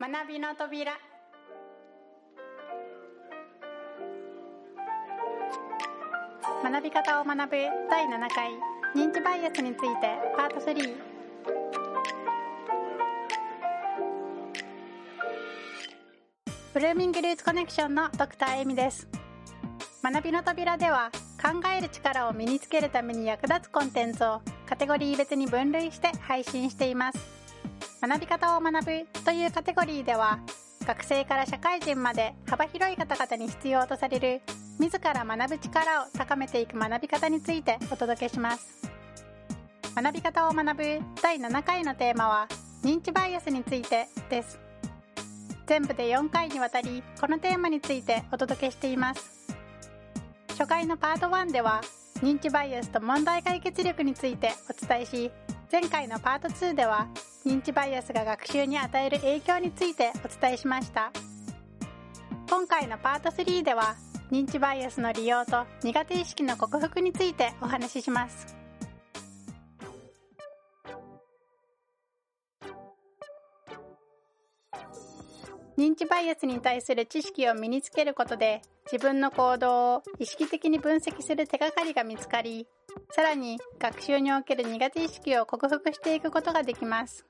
学びの扉。学び方を学ぶ第7回認知バイアスについてパート3ブルーミングルーツコネクションのドクターエミです。学びの扉では考える力を身につけるために役立つコンテンツをカテゴリー別に分類して配信しています。学び方を学ぶというカテゴリーでは学生から社会人まで幅広い方々に必要とされる自ら学ぶ力を高めていく学び方についてお届けします。学び方を学ぶ第7回のテーマは認知バイアスについてです。全部で4回にわたりこのテーマについてお届けしています。初回のパート1では認知バイアスと問題解決力についてお伝えし前回のパート2では認知バイアスが学習に与える影響についてお伝えしました。今回のパート3では認知バイアスの利用と苦手意識の克服についてお話しします。認知バイアスに対する知識を身につけることで自分の行動を意識的に分析する手がかりが見つかりさらに学習における苦手意識を克服していくことができます。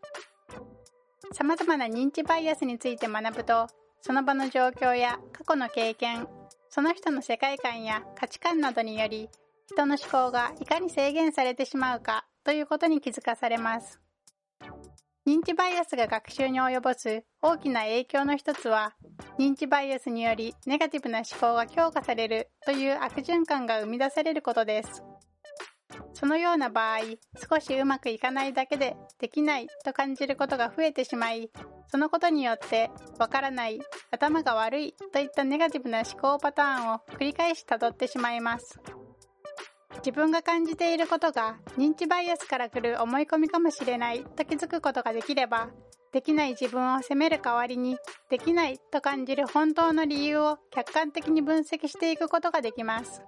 様々な認知バイアスについて学ぶとその場の状況や過去の経験その人の世界観や価値観などにより人の思考がいかに制限されてしまうかということに気づかされます。認知バイアスが学習に及ぼす大きな影響の一つは認知バイアスによりネガティブな思考が強化されるという悪循環が生み出されることです。そのような場合少しうまくいかないだけでできないと感じることが増えてしまいそのことによってわからない頭が悪いといったネガティブな思考パターンを繰り返し辿ってしまいます。自分が感じていることが認知バイアスから来る思い込みかもしれないと気づくことができればできない自分を責める代わりにできないと感じる本当の理由を客観的に分析していくことができます。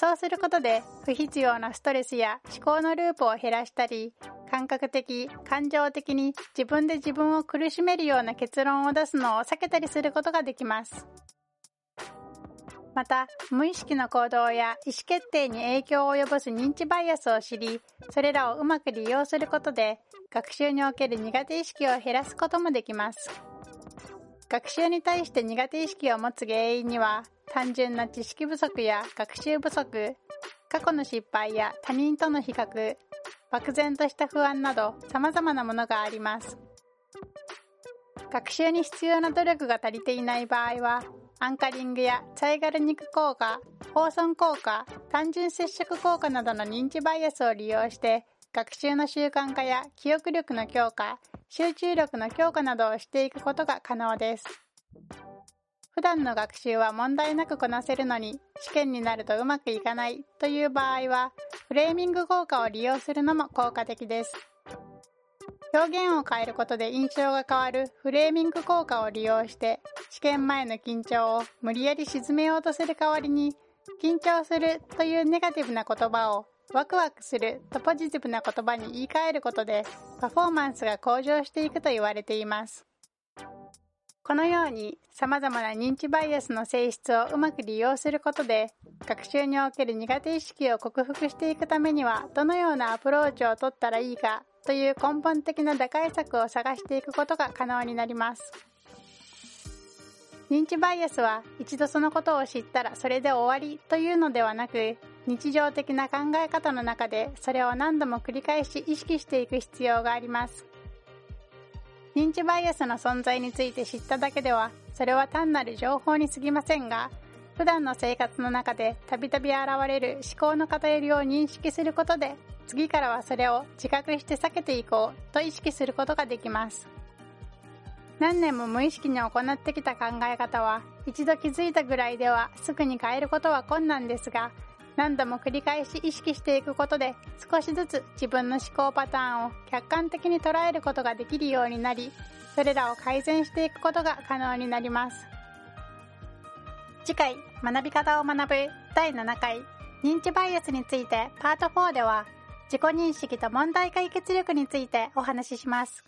そうすることで不必要なストレスや思考のループを減らしたり感覚的感情的に自分で自分を苦しめるような結論を出すのを避けたりすることができます。また無意識の行動や意思決定に影響を及ぼす認知バイアスを知りそれらをうまく利用することで学習における苦手意識を減らすこともできます。学習に対して苦手意識を持つ原因には単純な知識不足や学習不足過去の失敗や他人との比較漠然とした不安など様々なものがあります学習に必要な努力が足りていない場合はアンカリングやチャイガル肉効果、放損効果、単純接触効果などの認知バイアスを利用して学習の習慣化や記憶力の強化、集中力の強化などをしていくことが可能です。普段の学習は問題なくこなせるのに試験になるとうまくいかないという場合はフレーミング効果を利用するのも効果的です。表現を変えることで印象が変わるフレーミング効果を利用して試験前の緊張を無理やり沈めようとする代わりに緊張するというネガティブな言葉をワクワクするとポジティブな言葉に言い換えることでパフォーマンスが向上していくと言われていますこのように様々な認知バイアスの性質をうまく利用することで学習における苦手意識を克服していくためにはどのようなアプローチを取ったらいいかという根本的な打開策を探していくことが可能になります。認知バイアスは一度そのことを知ったらそれで終わりというのではなく日常的な考え方の中でそれを何度も繰り返し意識していく必要があります認知バイアスの存在について知っただけではそれは単なる情報に過ぎませんが普段の生活の中でたびたび現れる思考の偏りを認識することで次からはそれを自覚して避けていこうと意識することができます。何年も無意識に行ってきた考え方は一度気づいたぐらいではすぐに変えることは困難ですが何度も繰り返し意識していくことで少しずつ自分の思考パターンを客観的に捉えることができるようになりそれらを改善していくことが可能になります。次回学び方を学ぶ第7回認知バイアスについてパート4では自己認識と問題解決力についてお話しします。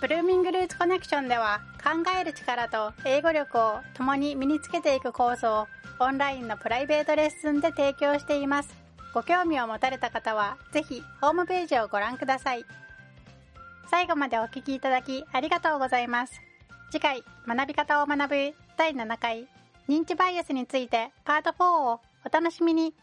ブルーミングルーツコネクションでは考える力と英語力を共に身につけていくコースをオンラインのプライベートレッスンで提供しています。ご興味を持たれた方はぜひホームページをご覧ください。最後までお聴きいただきありがとうございます。次回、学び方を学ぶ第7回認知バイアスについてパート4をお楽しみに。